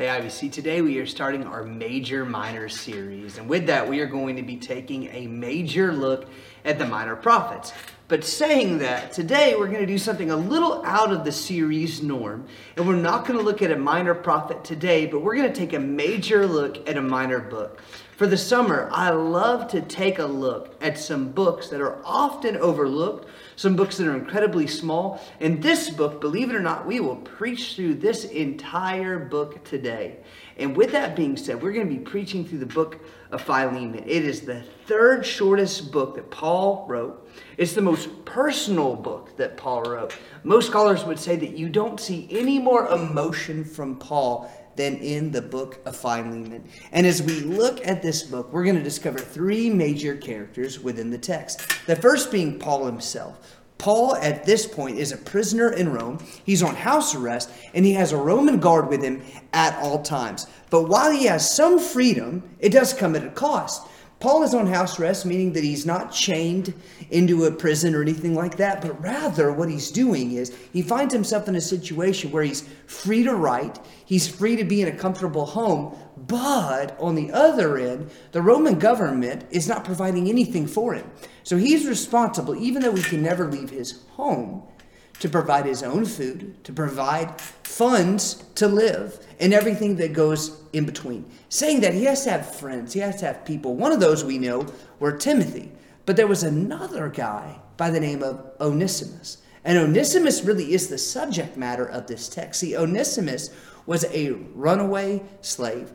Hey, IBC, today we are starting our Major Minor series, and with that, we are going to be taking a major look at the minor prophets. But saying that, today we're going to do something a little out of the series norm, and we're not going to look at a minor prophet today, but we're going to take a major look at a minor book. For the summer, I love to take a look at some books that are often overlooked, some books that are incredibly small. And this book, believe it or not, we will preach through this entire book today. And with that being said, we're going to be preaching through the book of Philemon. It is the third shortest book that Paul wrote. It's the most personal book that Paul wrote. Most scholars would say that you don't see any more emotion from Paul than in the book of Philemon. And as we look at this book, we're going to discover three major characters within the text. The first being Paul himself. Paul, at this point, is a prisoner in Rome. He's on house arrest, and he has a Roman guard with him at all times. But while he has some freedom, it does come at a cost. Paul is on house arrest, meaning that he's not chained into a prison or anything like that, but rather what he's doing is he finds himself in a situation where he's free to write, he's free to be in a comfortable home, but on the other end, the Roman government is not providing anything for him. So he's responsible, even though he can never leave his home, to provide his own food, to provide funds to live, and everything that goes in between. Saying that he has to have friends, he has to have people. One of those we know were Timothy, but there was another guy by the name of Onesimus. And Onesimus really is the subject matter of this text. See, Onesimus was a runaway slave.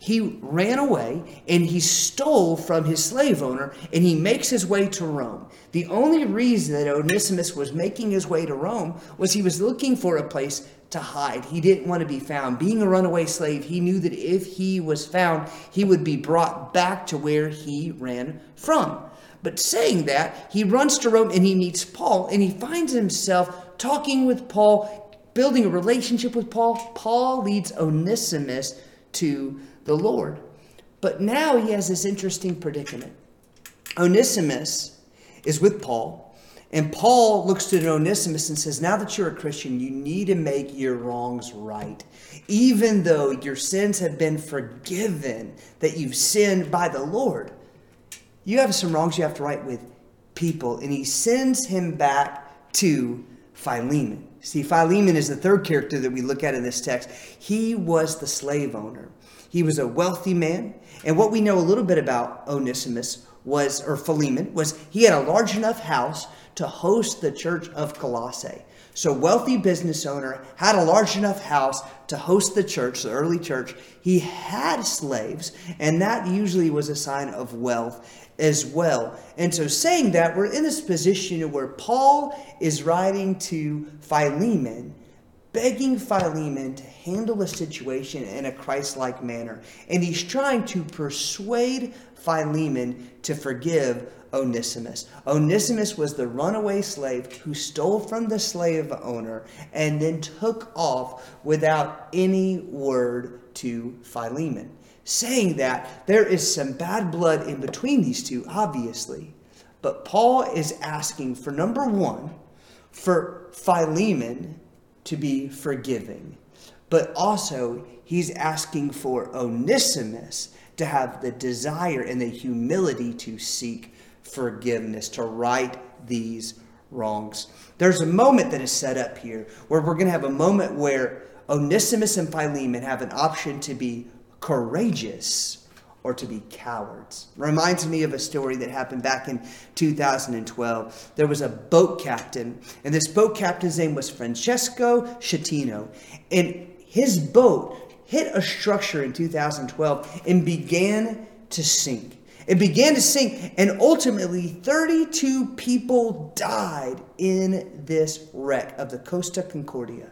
He ran away and he stole from his slave owner and he makes his way to Rome. The only reason that Onesimus was making his way to Rome was he was looking for a place to hide. He didn't want to be found. Being a runaway slave, he knew that if he was found, he would be brought back to where he ran from. But saying that, he runs to Rome and he meets Paul and he finds himself talking with Paul, building a relationship with Paul. Paul leads Onesimus to the Lord. But now he has this interesting predicament. Onesimus is with Paul. And Paul looks to Onesimus and says, Now that you're a Christian, you need to make your wrongs right. Even though your sins have been forgiven, that you've sinned by the Lord, you have some wrongs you have to right with people. And he sends him back to Philemon. See, Philemon is the third character that we look at in this text. He was the slave owner, he was a wealthy man. And what we know a little bit about Onesimus was, or Philemon, was he had a large enough house to host the church of Colossae. So, wealthy business owner had a large enough house to host the church, the early church. He had slaves, and that usually was a sign of wealth as well. And so, saying that, we're in this position where Paul is writing to Philemon, begging Philemon to handle a situation in a Christ like manner. And he's trying to persuade Philemon to forgive Onesimus. Onesimus was the runaway slave who stole from the slave owner and then took off without any word to Philemon. Saying that there is some bad blood in between these two, obviously. But Paul is asking for number one, for Philemon to be forgiving. But also, he's asking for Onesimus to have the desire and the humility to seek forgiveness, to right these wrongs. There's a moment that is set up here where we're going to have a moment where Onesimus and Philemon have an option to be courageous or to be cowards. Reminds me of a story that happened back in 2012. There was a boat captain, and this boat captain's name was Francesco Schettino, and his boat hit a structure in 2012 and began to sink. It began to sink, and ultimately, 32 people died in this wreck of the Costa Concordia.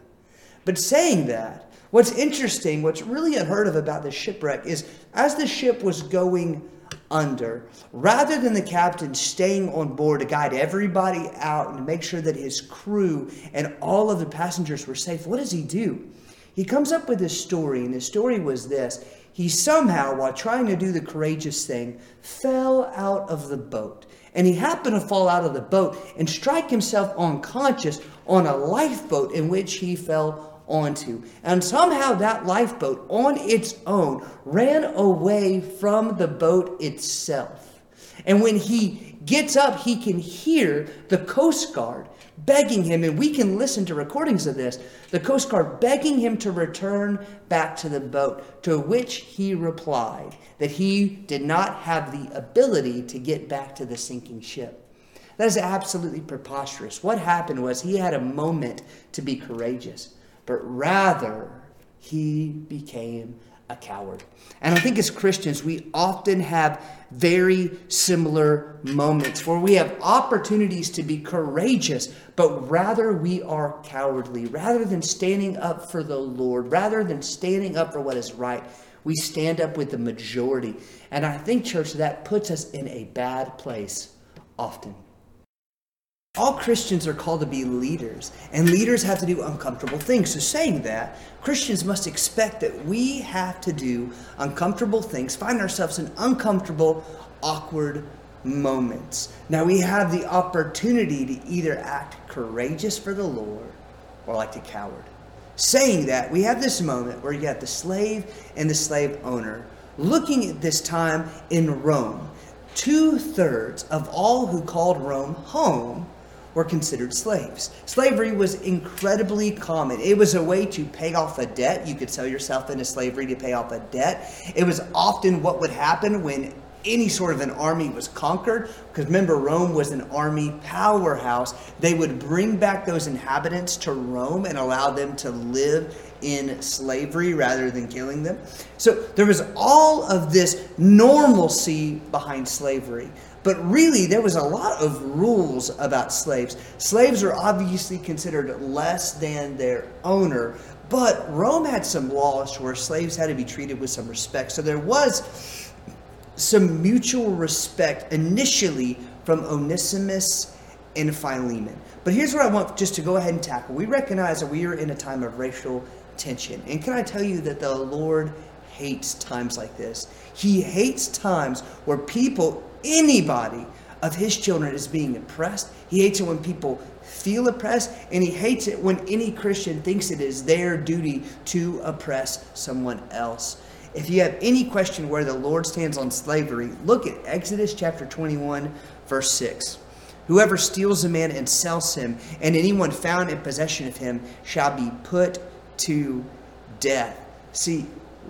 But saying that, what's interesting, what's really unheard of about this shipwreck is as the ship was going under, rather than the captain staying on board to guide everybody out and make sure that his crew and all of the passengers were safe, what does he do? He comes up with this story, and the story was this he somehow, while trying to do the courageous thing, fell out of the boat. And he happened to fall out of the boat and strike himself unconscious on a lifeboat in which he fell onto. And somehow that lifeboat on its own ran away from the boat itself. And when he gets up, he can hear the Coast Guard begging him, and we can listen to recordings of this the Coast Guard begging him to return back to the boat, to which he replied that he did not have the ability to get back to the sinking ship. That is absolutely preposterous. What happened was he had a moment to be courageous, but rather he became a coward. And I think as Christians, we often have very similar moments where we have opportunities to be courageous, but rather we are cowardly. Rather than standing up for the Lord, rather than standing up for what is right, we stand up with the majority. And I think, church, that puts us in a bad place often. All Christians are called to be leaders, and leaders have to do uncomfortable things. So, saying that, Christians must expect that we have to do uncomfortable things, find ourselves in uncomfortable, awkward moments. Now, we have the opportunity to either act courageous for the Lord or like a coward. Saying that, we have this moment where you have the slave and the slave owner looking at this time in Rome. Two thirds of all who called Rome home were considered slaves. Slavery was incredibly common. It was a way to pay off a debt. You could sell yourself into slavery to pay off a debt. It was often what would happen when any sort of an army was conquered, because remember, Rome was an army powerhouse, they would bring back those inhabitants to Rome and allow them to live in slavery rather than killing them. So there was all of this normalcy behind slavery. But really, there was a lot of rules about slaves. Slaves are obviously considered less than their owner, but Rome had some laws where slaves had to be treated with some respect. So there was some mutual respect initially from Onesimus and Philemon. But here's what I want just to go ahead and tackle. We recognize that we are in a time of racial tension. And can I tell you that the Lord hates times like this? He hates times where people anybody of his children is being oppressed. He hates it when people feel oppressed, and he hates it when any Christian thinks it is their duty to oppress someone else. If you have any question where the Lord stands on slavery, look at Exodus chapter 21, verse 6. Whoever steals a man and sells him, and anyone found in possession of him, shall be put to death. See,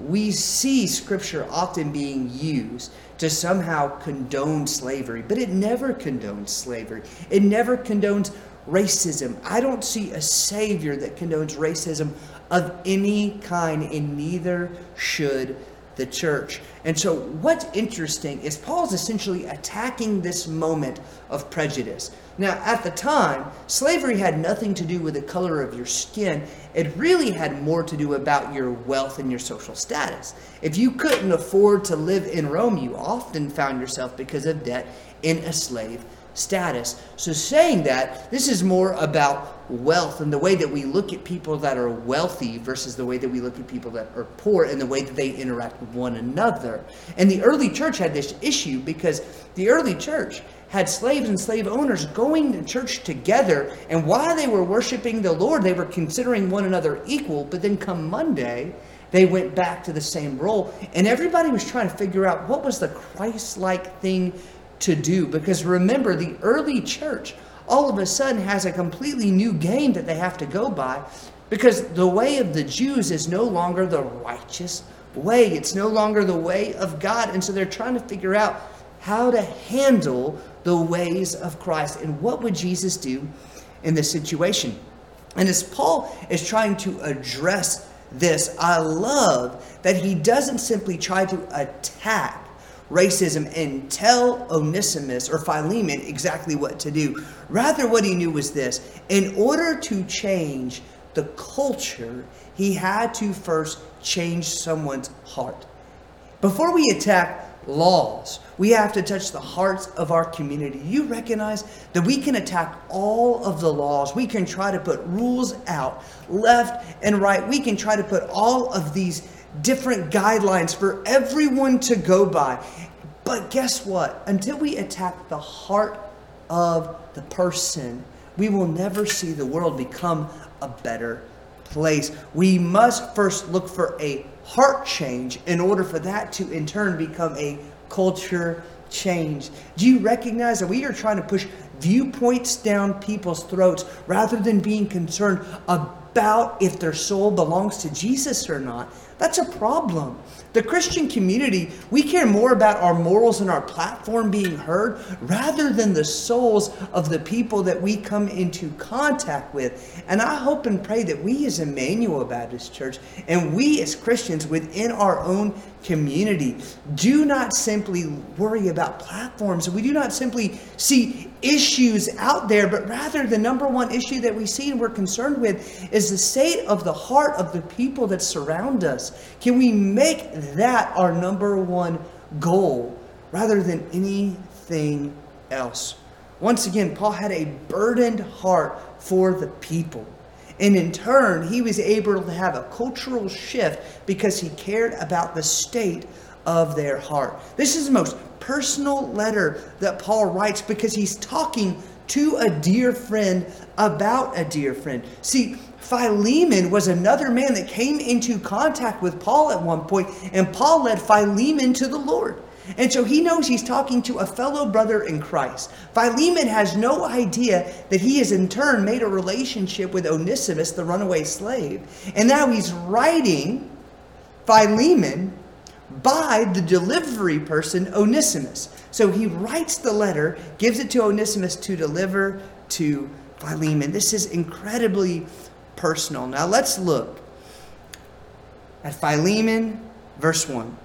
we see scripture often being used to somehow condone slavery, but it never condones slavery. It never condones racism. I don't see a savior that condones racism of any kind, and neither should the church. And so, what's interesting is Paul's essentially attacking this moment of prejudice. Now, at the time, slavery had nothing to do with the color of your skin. It really had more to do about your wealth and your social status. If you couldn't afford to live in Rome, you often found yourself, because of debt, in a slave status. So, saying that, this is more about wealth and the way that we look at people that are wealthy versus the way that we look at people that are poor and the way that they interact with one another. And the early church had this issue because the early church had slaves and slave owners going to church together, and while they were worshiping the Lord, they were considering one another equal. But then come Monday, they went back to the same role, and everybody was trying to figure out what was the Christ like thing to do. Because remember, the early church all of a sudden has a completely new game that they have to go by because the way of the Jews is no longer the righteous way, it's no longer the way of God. And so they're trying to figure out how to handle the ways of Christ and what would Jesus do in this situation. And as Paul is trying to address this, I love that he doesn't simply try to attack racism and tell Onesimus or Philemon exactly what to do. Rather, what he knew was this in order to change the culture, he had to first change someone's heart. Before we attack laws, we have to touch the hearts of our community. You recognize that we can attack all of the laws. We can try to put rules out left and right. We can try to put all of these different guidelines for everyone to go by. But guess what? Until we attack the heart of the person, we will never see the world become a better place. We must first look for a heart change in order for that to in turn become a culture change. Do you recognize that we are trying to push viewpoints down people's throats rather than being concerned about if their soul belongs to Jesus or not? That's a problem. The Christian community, we care more about our morals and our platform being heard rather than the souls of the people that we come into contact with. And I hope and pray that we as Emmanuel Baptist Church and we as Christians within our own community do not simply worry about platforms. We do not simply see issues out there, but rather the number one issue that we see and we're concerned with is the state of the heart of the people that surround us. Can we make that our number one goal rather than anything else? Once again, Paul had a burdened heart for the people. And in turn, he was able to have a cultural shift because he cared about the state of their heart. This is the most personal letter that Paul writes because he's talking to a dear friend about a dear friend. See, Philemon was another man that came into contact with Paul at one point, and Paul led Philemon to the Lord. And so he knows he's talking to a fellow brother in Christ. Philemon has no idea that he has in turn made a relationship with Onesimus, the runaway slave. And now he's writing Philemon by the delivery person, Onesimus. So he writes the letter, gives it to Onesimus to deliver to Philemon. This is incredibly personal. Now let's look at Philemon, verse 1.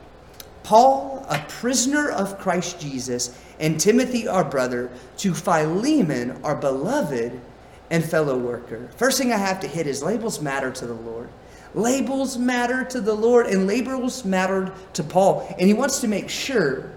Paul, a prisoner of Christ Jesus, and Timothy, our brother, to Philemon, our beloved and fellow worker. First thing I have to hit is labels matter to the Lord. Labels matter to the Lord, and labels mattered to Paul. And he wants to make sure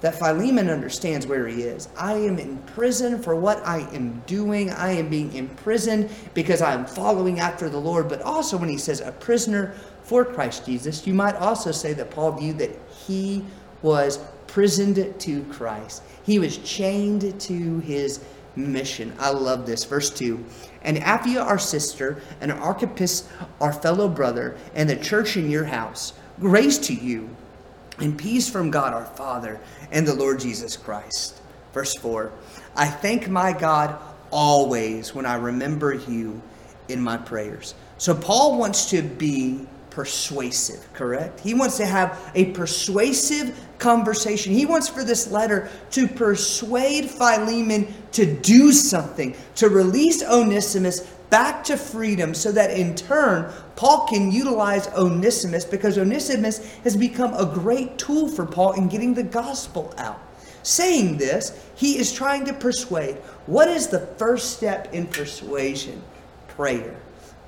that Philemon understands where he is. I am in prison for what I am doing. I am being imprisoned because I am following after the Lord. But also, when he says a prisoner for Christ Jesus, you might also say that Paul viewed that he was prisoned to Christ. He was chained to his mission. I love this. Verse 2 And Apphia, our sister, and Archippus, our fellow brother, and the church in your house, grace to you and peace from God our Father and the Lord Jesus Christ. Verse 4 I thank my God always when I remember you in my prayers. So Paul wants to be persuasive, correct? He wants to have a persuasive conversation. He wants for this letter to persuade Philemon to do something, to release Onesimus back to freedom, so that in turn, Paul can utilize Onesimus because Onesimus has become a great tool for Paul in getting the gospel out. Saying this, he is trying to persuade. What is the first step in persuasion? Prayer.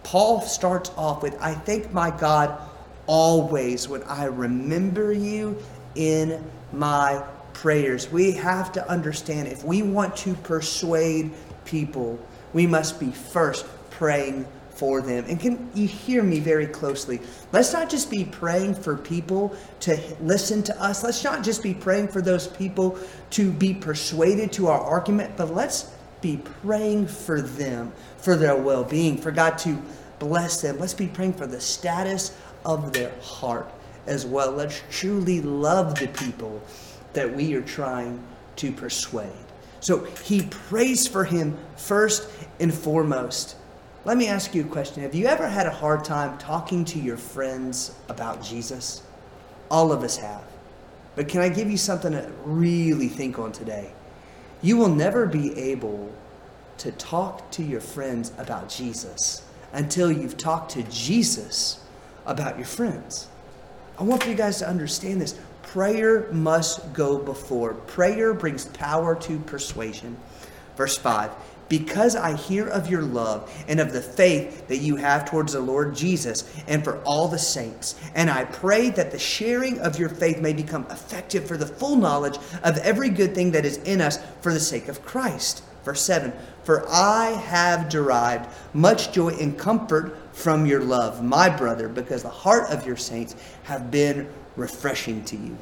Paul starts off with, I thank my God always when I remember you in my prayers. We have to understand if we want to persuade people, we must be first praying for them. And can you hear me very closely? Let's not just be praying for people to listen to us. Let's not just be praying for those people to be persuaded to our argument, but let's be praying for them, for their well being, for God to bless them. Let's be praying for the status of their heart as well. Let's truly love the people that we are trying to persuade. So he prays for him first and foremost. Let me ask you a question. Have you ever had a hard time talking to your friends about Jesus? All of us have. But can I give you something to really think on today? You will never be able to talk to your friends about Jesus until you've talked to Jesus about your friends. I want for you guys to understand this. Prayer must go before. Prayer brings power to persuasion. Verse 5 Because I hear of your love and of the faith that you have towards the Lord Jesus and for all the saints, and I pray that the sharing of your faith may become effective for the full knowledge of every good thing that is in us for the sake of Christ. Verse 7 For I have derived much joy and comfort from your love, my brother, because the heart of your saints have been refreshing to you.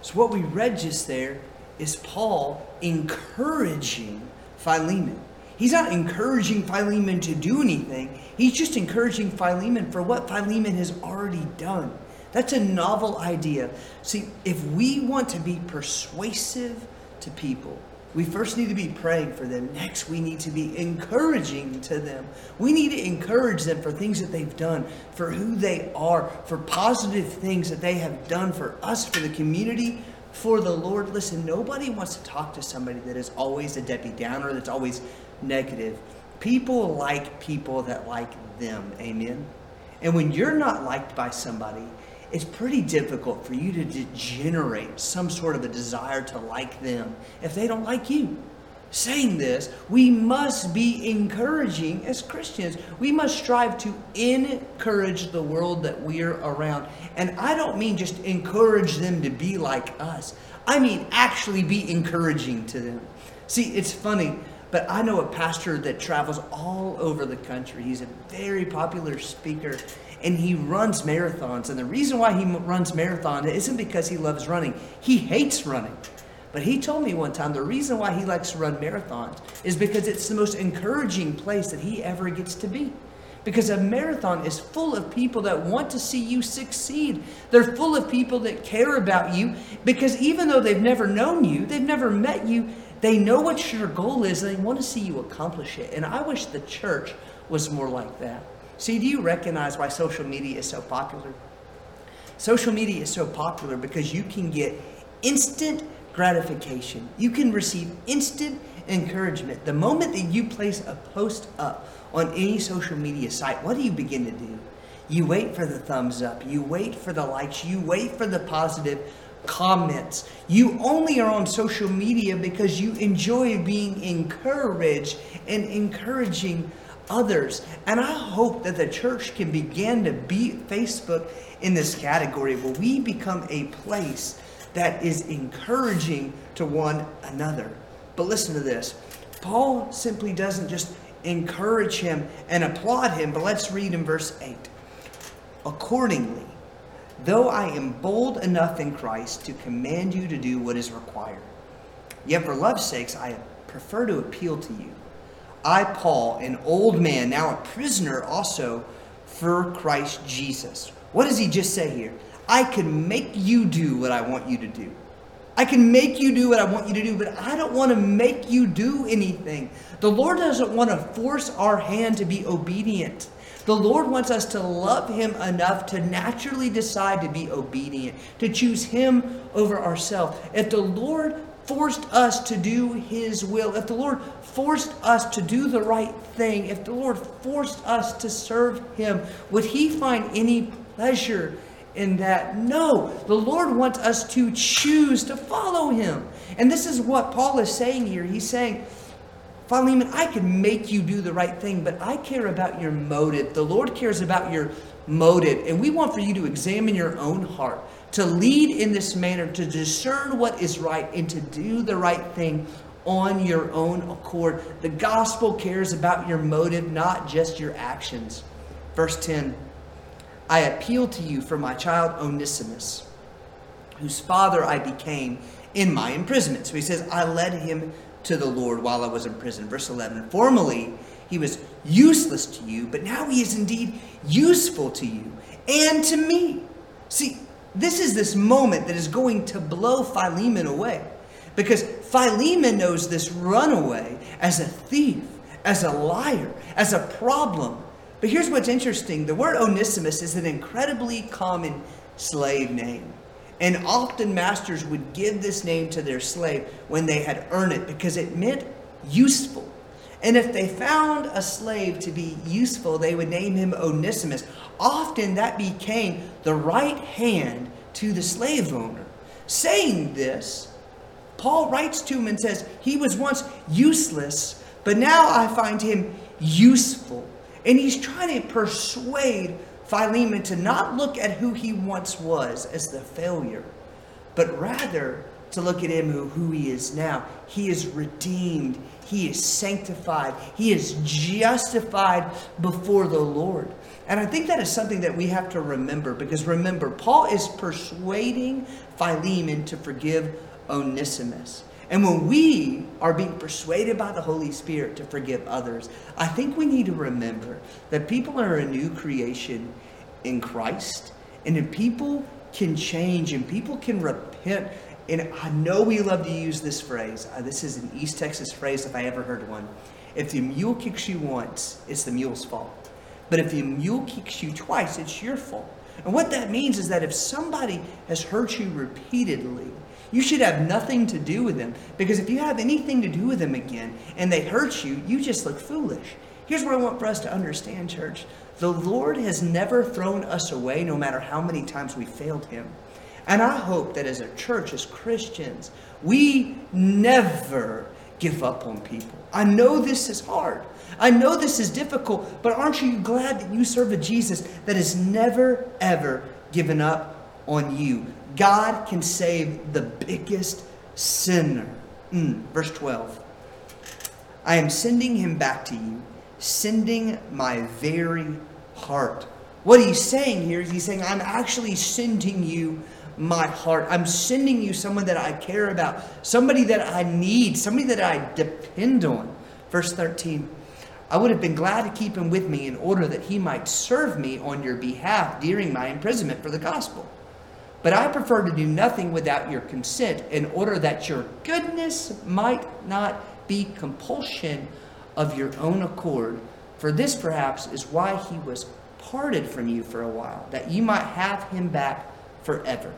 So, what we read just there is Paul encouraging Philemon. He's not encouraging Philemon to do anything. He's just encouraging Philemon for what Philemon has already done. That's a novel idea. See, if we want to be persuasive to people, we first need to be praying for them. Next, we need to be encouraging to them. We need to encourage them for things that they've done, for who they are, for positive things that they have done for us, for the community, for the Lord. Listen, nobody wants to talk to somebody that is always a Debbie Downer, that's always negative. People like people that like them. Amen. And when you're not liked by somebody, it's pretty difficult for you to generate some sort of a desire to like them if they don't like you. Saying this, we must be encouraging as Christians. We must strive to encourage the world that we're around. And I don't mean just encourage them to be like us, I mean actually be encouraging to them. See, it's funny, but I know a pastor that travels all over the country. He's a very popular speaker and he runs marathons. And the reason why he runs marathon isn't because he loves running. He hates running. But he told me one time the reason why he likes to run marathons is because it's the most encouraging place that he ever gets to be. Because a marathon is full of people that want to see you succeed. They're full of people that care about you because even though they've never known you, they've never met you, they know what your goal is and they want to see you accomplish it. And I wish the church was more like that. See, do you recognize why social media is so popular? Social media is so popular because you can get instant gratification. You can receive instant encouragement. The moment that you place a post up on any social media site, what do you begin to do? You wait for the thumbs up, you wait for the likes, you wait for the positive comments. You only are on social media because you enjoy being encouraged and encouraging others. And I hope that the church can begin to beat Facebook in this category where we become a place that is encouraging to one another. But listen to this Paul simply doesn't just encourage him and applaud him, but let's read in verse 8. Accordingly, though I am bold enough in Christ to command you to do what is required, yet for love's sakes I prefer to appeal to you I, Paul, an old man, now a prisoner also for Christ Jesus. What does he just say here? I can make you do what I want you to do. I can make you do what I want you to do, but I don't want to make you do anything. The Lord doesn't want to force our hand to be obedient. The Lord wants us to love Him enough to naturally decide to be obedient, to choose Him over ourselves. If the Lord forced us to do His will, if the Lord forced us to do the right thing, if the Lord forced us to serve Him, would He find any pleasure in that? No. The Lord wants us to choose to follow Him. And this is what Paul is saying here. He's saying, Philemon, I can make you do the right thing, but I care about your motive. The Lord cares about your motive. And we want for you to examine your own heart to lead in this manner, to discern what is right, and to do the right thing on your own accord. The gospel cares about your motive, not just your actions. Verse 10 I appeal to you for my child Onesimus, whose father I became in my imprisonment. So he says, I led him to the Lord while I was in prison. Verse 11 Formerly he was useless to you, but now he is indeed useful to you and to me. See, this is this moment that is going to blow Philemon away. Because Philemon knows this runaway as a thief, as a liar, as a problem. But here's what's interesting the word Onesimus is an incredibly common slave name. And often masters would give this name to their slave when they had earned it because it meant useful. And if they found a slave to be useful, they would name him Onesimus. Often that became the right hand to the slave owner. Saying this, Paul writes to him and says, He was once useless, but now I find him useful. And he's trying to persuade Philemon to not look at who he once was as the failure, but rather to look at him who, who he is now. He is redeemed. He is sanctified. He is justified before the Lord. And I think that is something that we have to remember because remember, Paul is persuading Philemon to forgive Onesimus. And when we are being persuaded by the Holy Spirit to forgive others, I think we need to remember that people are a new creation in Christ, and that people can change and people can repent. And I know we love to use this phrase. Uh, this is an East Texas phrase if I ever heard one. If the mule kicks you once, it's the mule's fault. But if the mule kicks you twice, it's your fault. And what that means is that if somebody has hurt you repeatedly, you should have nothing to do with them. Because if you have anything to do with them again and they hurt you, you just look foolish. Here's what I want for us to understand, church. The Lord has never thrown us away, no matter how many times we failed Him. And I hope that as a church, as Christians, we never give up on people. I know this is hard. I know this is difficult, but aren't you glad that you serve a Jesus that has never, ever given up on you? God can save the biggest sinner. Mm, verse 12. I am sending him back to you, sending my very heart. What he's saying here is he's saying, I'm actually sending you my heart. I'm sending you someone that I care about, somebody that I need, somebody that I depend on. Verse 13. I would have been glad to keep him with me in order that he might serve me on your behalf during my imprisonment for the gospel. But I prefer to do nothing without your consent in order that your goodness might not be compulsion of your own accord. For this perhaps is why he was parted from you for a while, that you might have him back forever.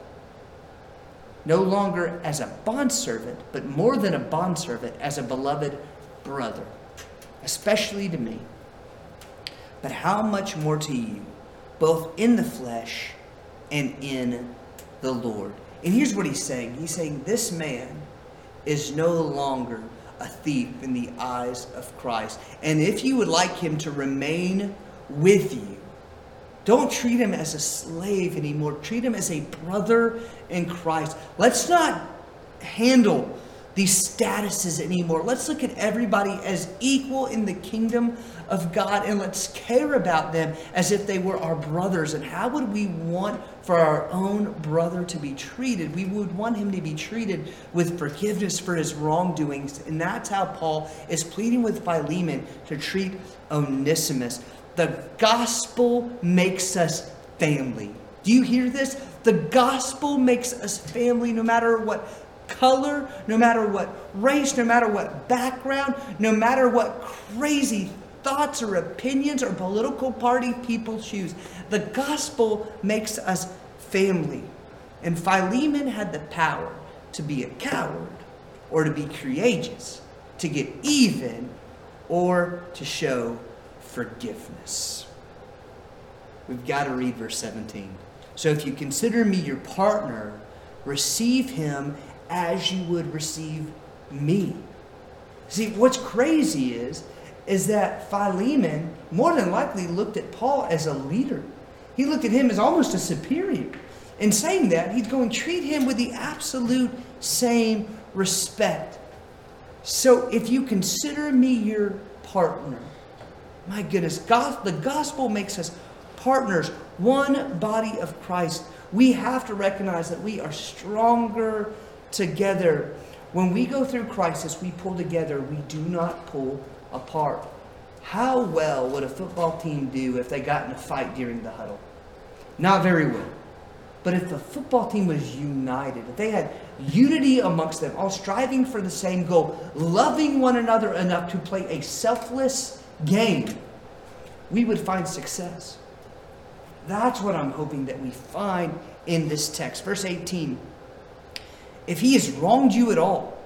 No longer as a bondservant, but more than a bondservant, as a beloved brother, especially to me. But how much more to you, both in the flesh and in the Lord. And here's what he's saying He's saying, This man is no longer a thief in the eyes of Christ. And if you would like him to remain with you, don't treat him as a slave anymore. Treat him as a brother in Christ. Let's not handle these statuses anymore. Let's look at everybody as equal in the kingdom of God and let's care about them as if they were our brothers. And how would we want for our own brother to be treated? We would want him to be treated with forgiveness for his wrongdoings. And that's how Paul is pleading with Philemon to treat Onesimus. The gospel makes us family. Do you hear this? The gospel makes us family no matter what color, no matter what race, no matter what background, no matter what crazy thoughts or opinions or political party people choose. The gospel makes us family. And Philemon had the power to be a coward or to be courageous, to get even or to show forgiveness. We've got to read verse 17. So if you consider me your partner, receive him as you would receive me. See, what's crazy is, is that Philemon more than likely looked at Paul as a leader. He looked at him as almost a superior. In saying that, he's going to treat him with the absolute same respect. So if you consider me your partner, my goodness, God, the gospel makes us partners, one body of Christ. We have to recognize that we are stronger together. When we go through crisis, we pull together, we do not pull apart. How well would a football team do if they got in a fight during the huddle? Not very well. But if the football team was united, if they had unity amongst them, all striving for the same goal, loving one another enough to play a selfless game, we would find success. That's what I'm hoping that we find in this text. Verse 18 If he has wronged you at all,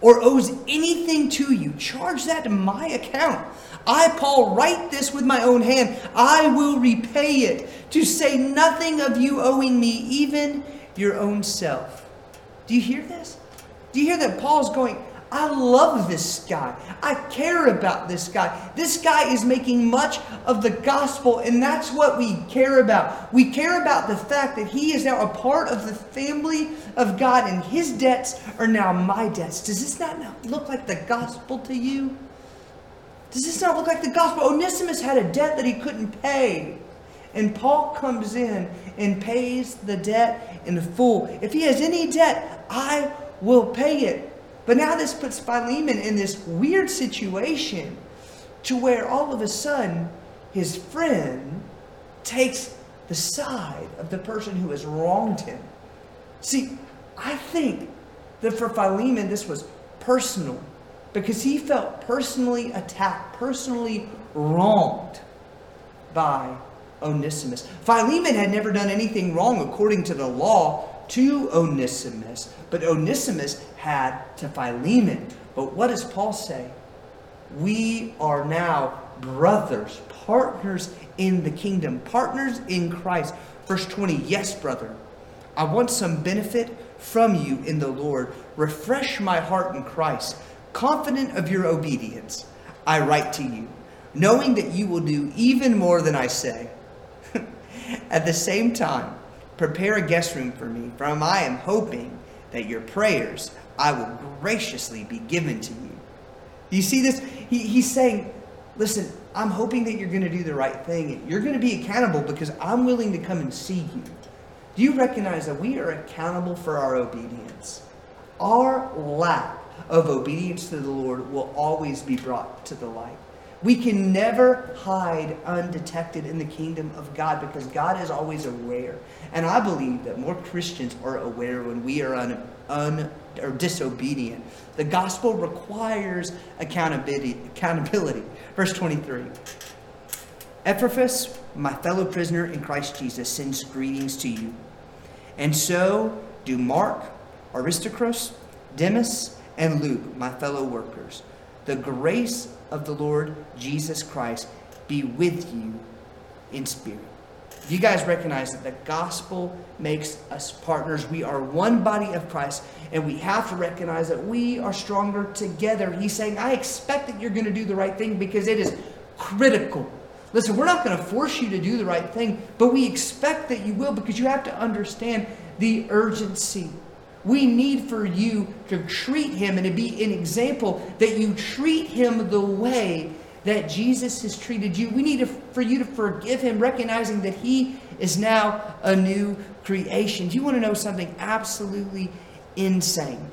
or owes anything to you, charge that to my account. I, Paul, write this with my own hand. I will repay it, to say nothing of you owing me, even your own self. Do you hear this? Do you hear that Paul's going, I love this guy. I care about this guy. This guy is making much of the gospel, and that's what we care about. We care about the fact that he is now a part of the family of God, and his debts are now my debts. Does this not look like the gospel to you? Does this not look like the gospel? Onesimus had a debt that he couldn't pay. And Paul comes in and pays the debt in full. If he has any debt, I will pay it. But now this puts Philemon in this weird situation to where all of a sudden his friend takes the side of the person who has wronged him. See, I think that for Philemon this was personal because he felt personally attacked, personally wronged by Onesimus. Philemon had never done anything wrong according to the law to Onesimus, but Onesimus had to Philemon. But what does Paul say? We are now brothers, partners in the kingdom, partners in Christ. Verse 20 Yes, brother, I want some benefit from you in the Lord. Refresh my heart in Christ. Confident of your obedience, I write to you, knowing that you will do even more than I say. At the same time, prepare a guest room for me, for I am hoping that your prayers I will graciously be given to you. You see this? He, he's saying, listen, I'm hoping that you're going to do the right thing. You're going to be accountable because I'm willing to come and see you. Do you recognize that we are accountable for our obedience? Our lack of obedience to the Lord will always be brought to the light. We can never hide undetected in the kingdom of God because God is always aware. And I believe that more Christians are aware when we are un, un or disobedient. The gospel requires accountability. accountability. Verse 23. Epaphras, my fellow prisoner in Christ Jesus, sends greetings to you. And so do Mark, Aristarchus, Demas, and Luke, my fellow workers. The grace of the Lord Jesus Christ be with you in spirit. You guys recognize that the gospel makes us partners. We are one body of Christ, and we have to recognize that we are stronger together. He's saying, I expect that you're going to do the right thing because it is critical. Listen, we're not going to force you to do the right thing, but we expect that you will because you have to understand the urgency. We need for you to treat him and to be an example that you treat him the way that Jesus has treated you. We need to, for you to forgive him, recognizing that he is now a new creation. Do you want to know something absolutely insane?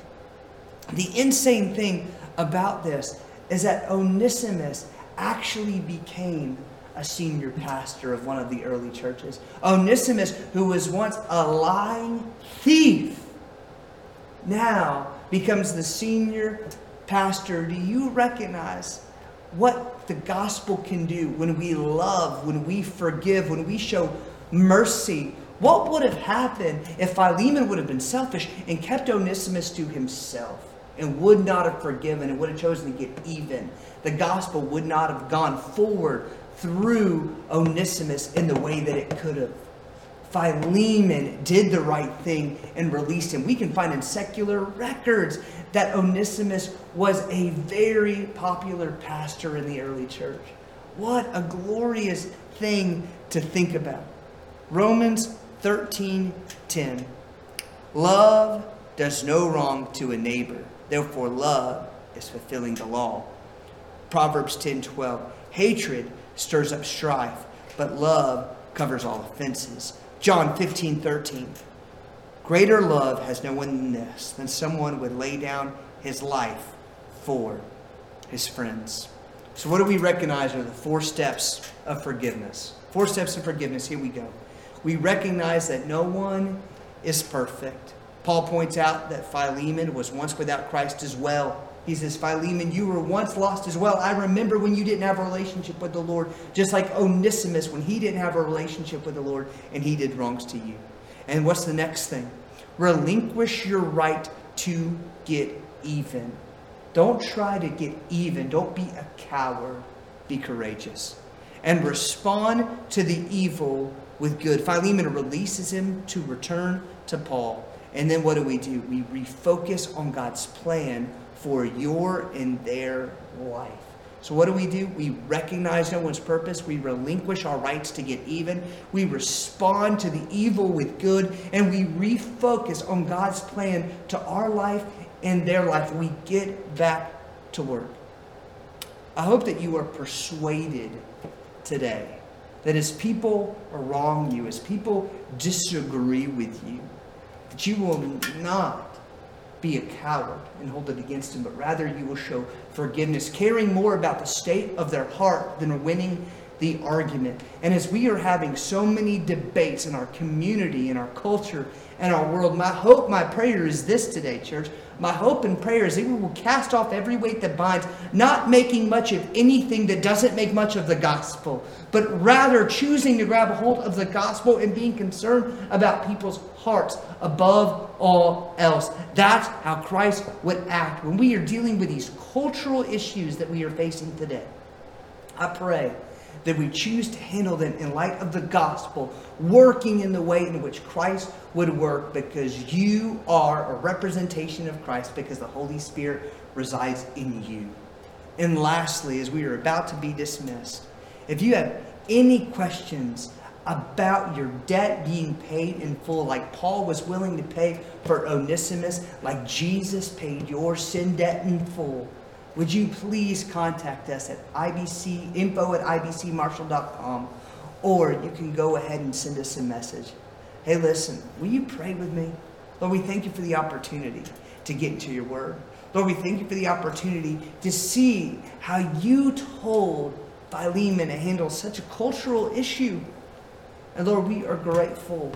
The insane thing about this is that Onesimus actually became a senior pastor of one of the early churches. Onesimus, who was once a lying thief, now becomes the senior pastor. Do you recognize what the gospel can do when we love, when we forgive, when we show mercy? What would have happened if Philemon would have been selfish and kept Onesimus to himself and would not have forgiven and would have chosen to get even? The gospel would not have gone forward through Onesimus in the way that it could have. Philemon did the right thing and released him. We can find in secular records that Onesimus was a very popular pastor in the early church. What a glorious thing to think about. Romans 13:10. Love does no wrong to a neighbor. Therefore love is fulfilling the law. Proverbs 10:12. Hatred stirs up strife, but love covers all offenses. John 15, 13. Greater love has no one than this, than someone would lay down his life for his friends. So, what do we recognize are the four steps of forgiveness? Four steps of forgiveness. Here we go. We recognize that no one is perfect. Paul points out that Philemon was once without Christ as well. He says, Philemon, you were once lost as well. I remember when you didn't have a relationship with the Lord, just like Onesimus when he didn't have a relationship with the Lord and he did wrongs to you. And what's the next thing? Relinquish your right to get even. Don't try to get even. Don't be a coward. Be courageous. And respond to the evil with good. Philemon releases him to return to Paul. And then what do we do? We refocus on God's plan for your and their life. So, what do we do? We recognize no one's purpose. We relinquish our rights to get even. We respond to the evil with good. And we refocus on God's plan to our life and their life. We get back to work. I hope that you are persuaded today that as people wrong you, as people disagree with you, that you will not be a coward and hold it against him, but rather you will show forgiveness, caring more about the state of their heart than winning the argument. And as we are having so many debates in our community, in our culture, and our world, my hope, my prayer is this today, church. My hope and prayer is that we will cast off every weight that binds, not making much of anything that doesn't make much of the gospel, but rather choosing to grab a hold of the gospel and being concerned about people's hearts above all else. That's how Christ would act when we are dealing with these cultural issues that we are facing today. I pray that we choose to handle them in light of the gospel, working in the way in which Christ would work because you are a representation of Christ because the Holy Spirit resides in you. And lastly, as we are about to be dismissed, if you have any questions about your debt being paid in full, like Paul was willing to pay for Onesimus, like Jesus paid your sin debt in full, would you please contact us at ibc info at ibcmarshall.com or you can go ahead and send us a message. Hey listen will you pray with me? Lord we thank you for the opportunity to get into your word. Lord we thank you for the opportunity to see how you told philemon to handle such a cultural issue and lord we are grateful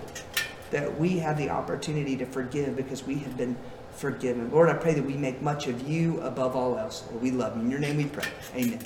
that we have the opportunity to forgive because we have been forgiven. Lord, I pray that we make much of you above all else. Lord, we love you. In your name we pray. Amen.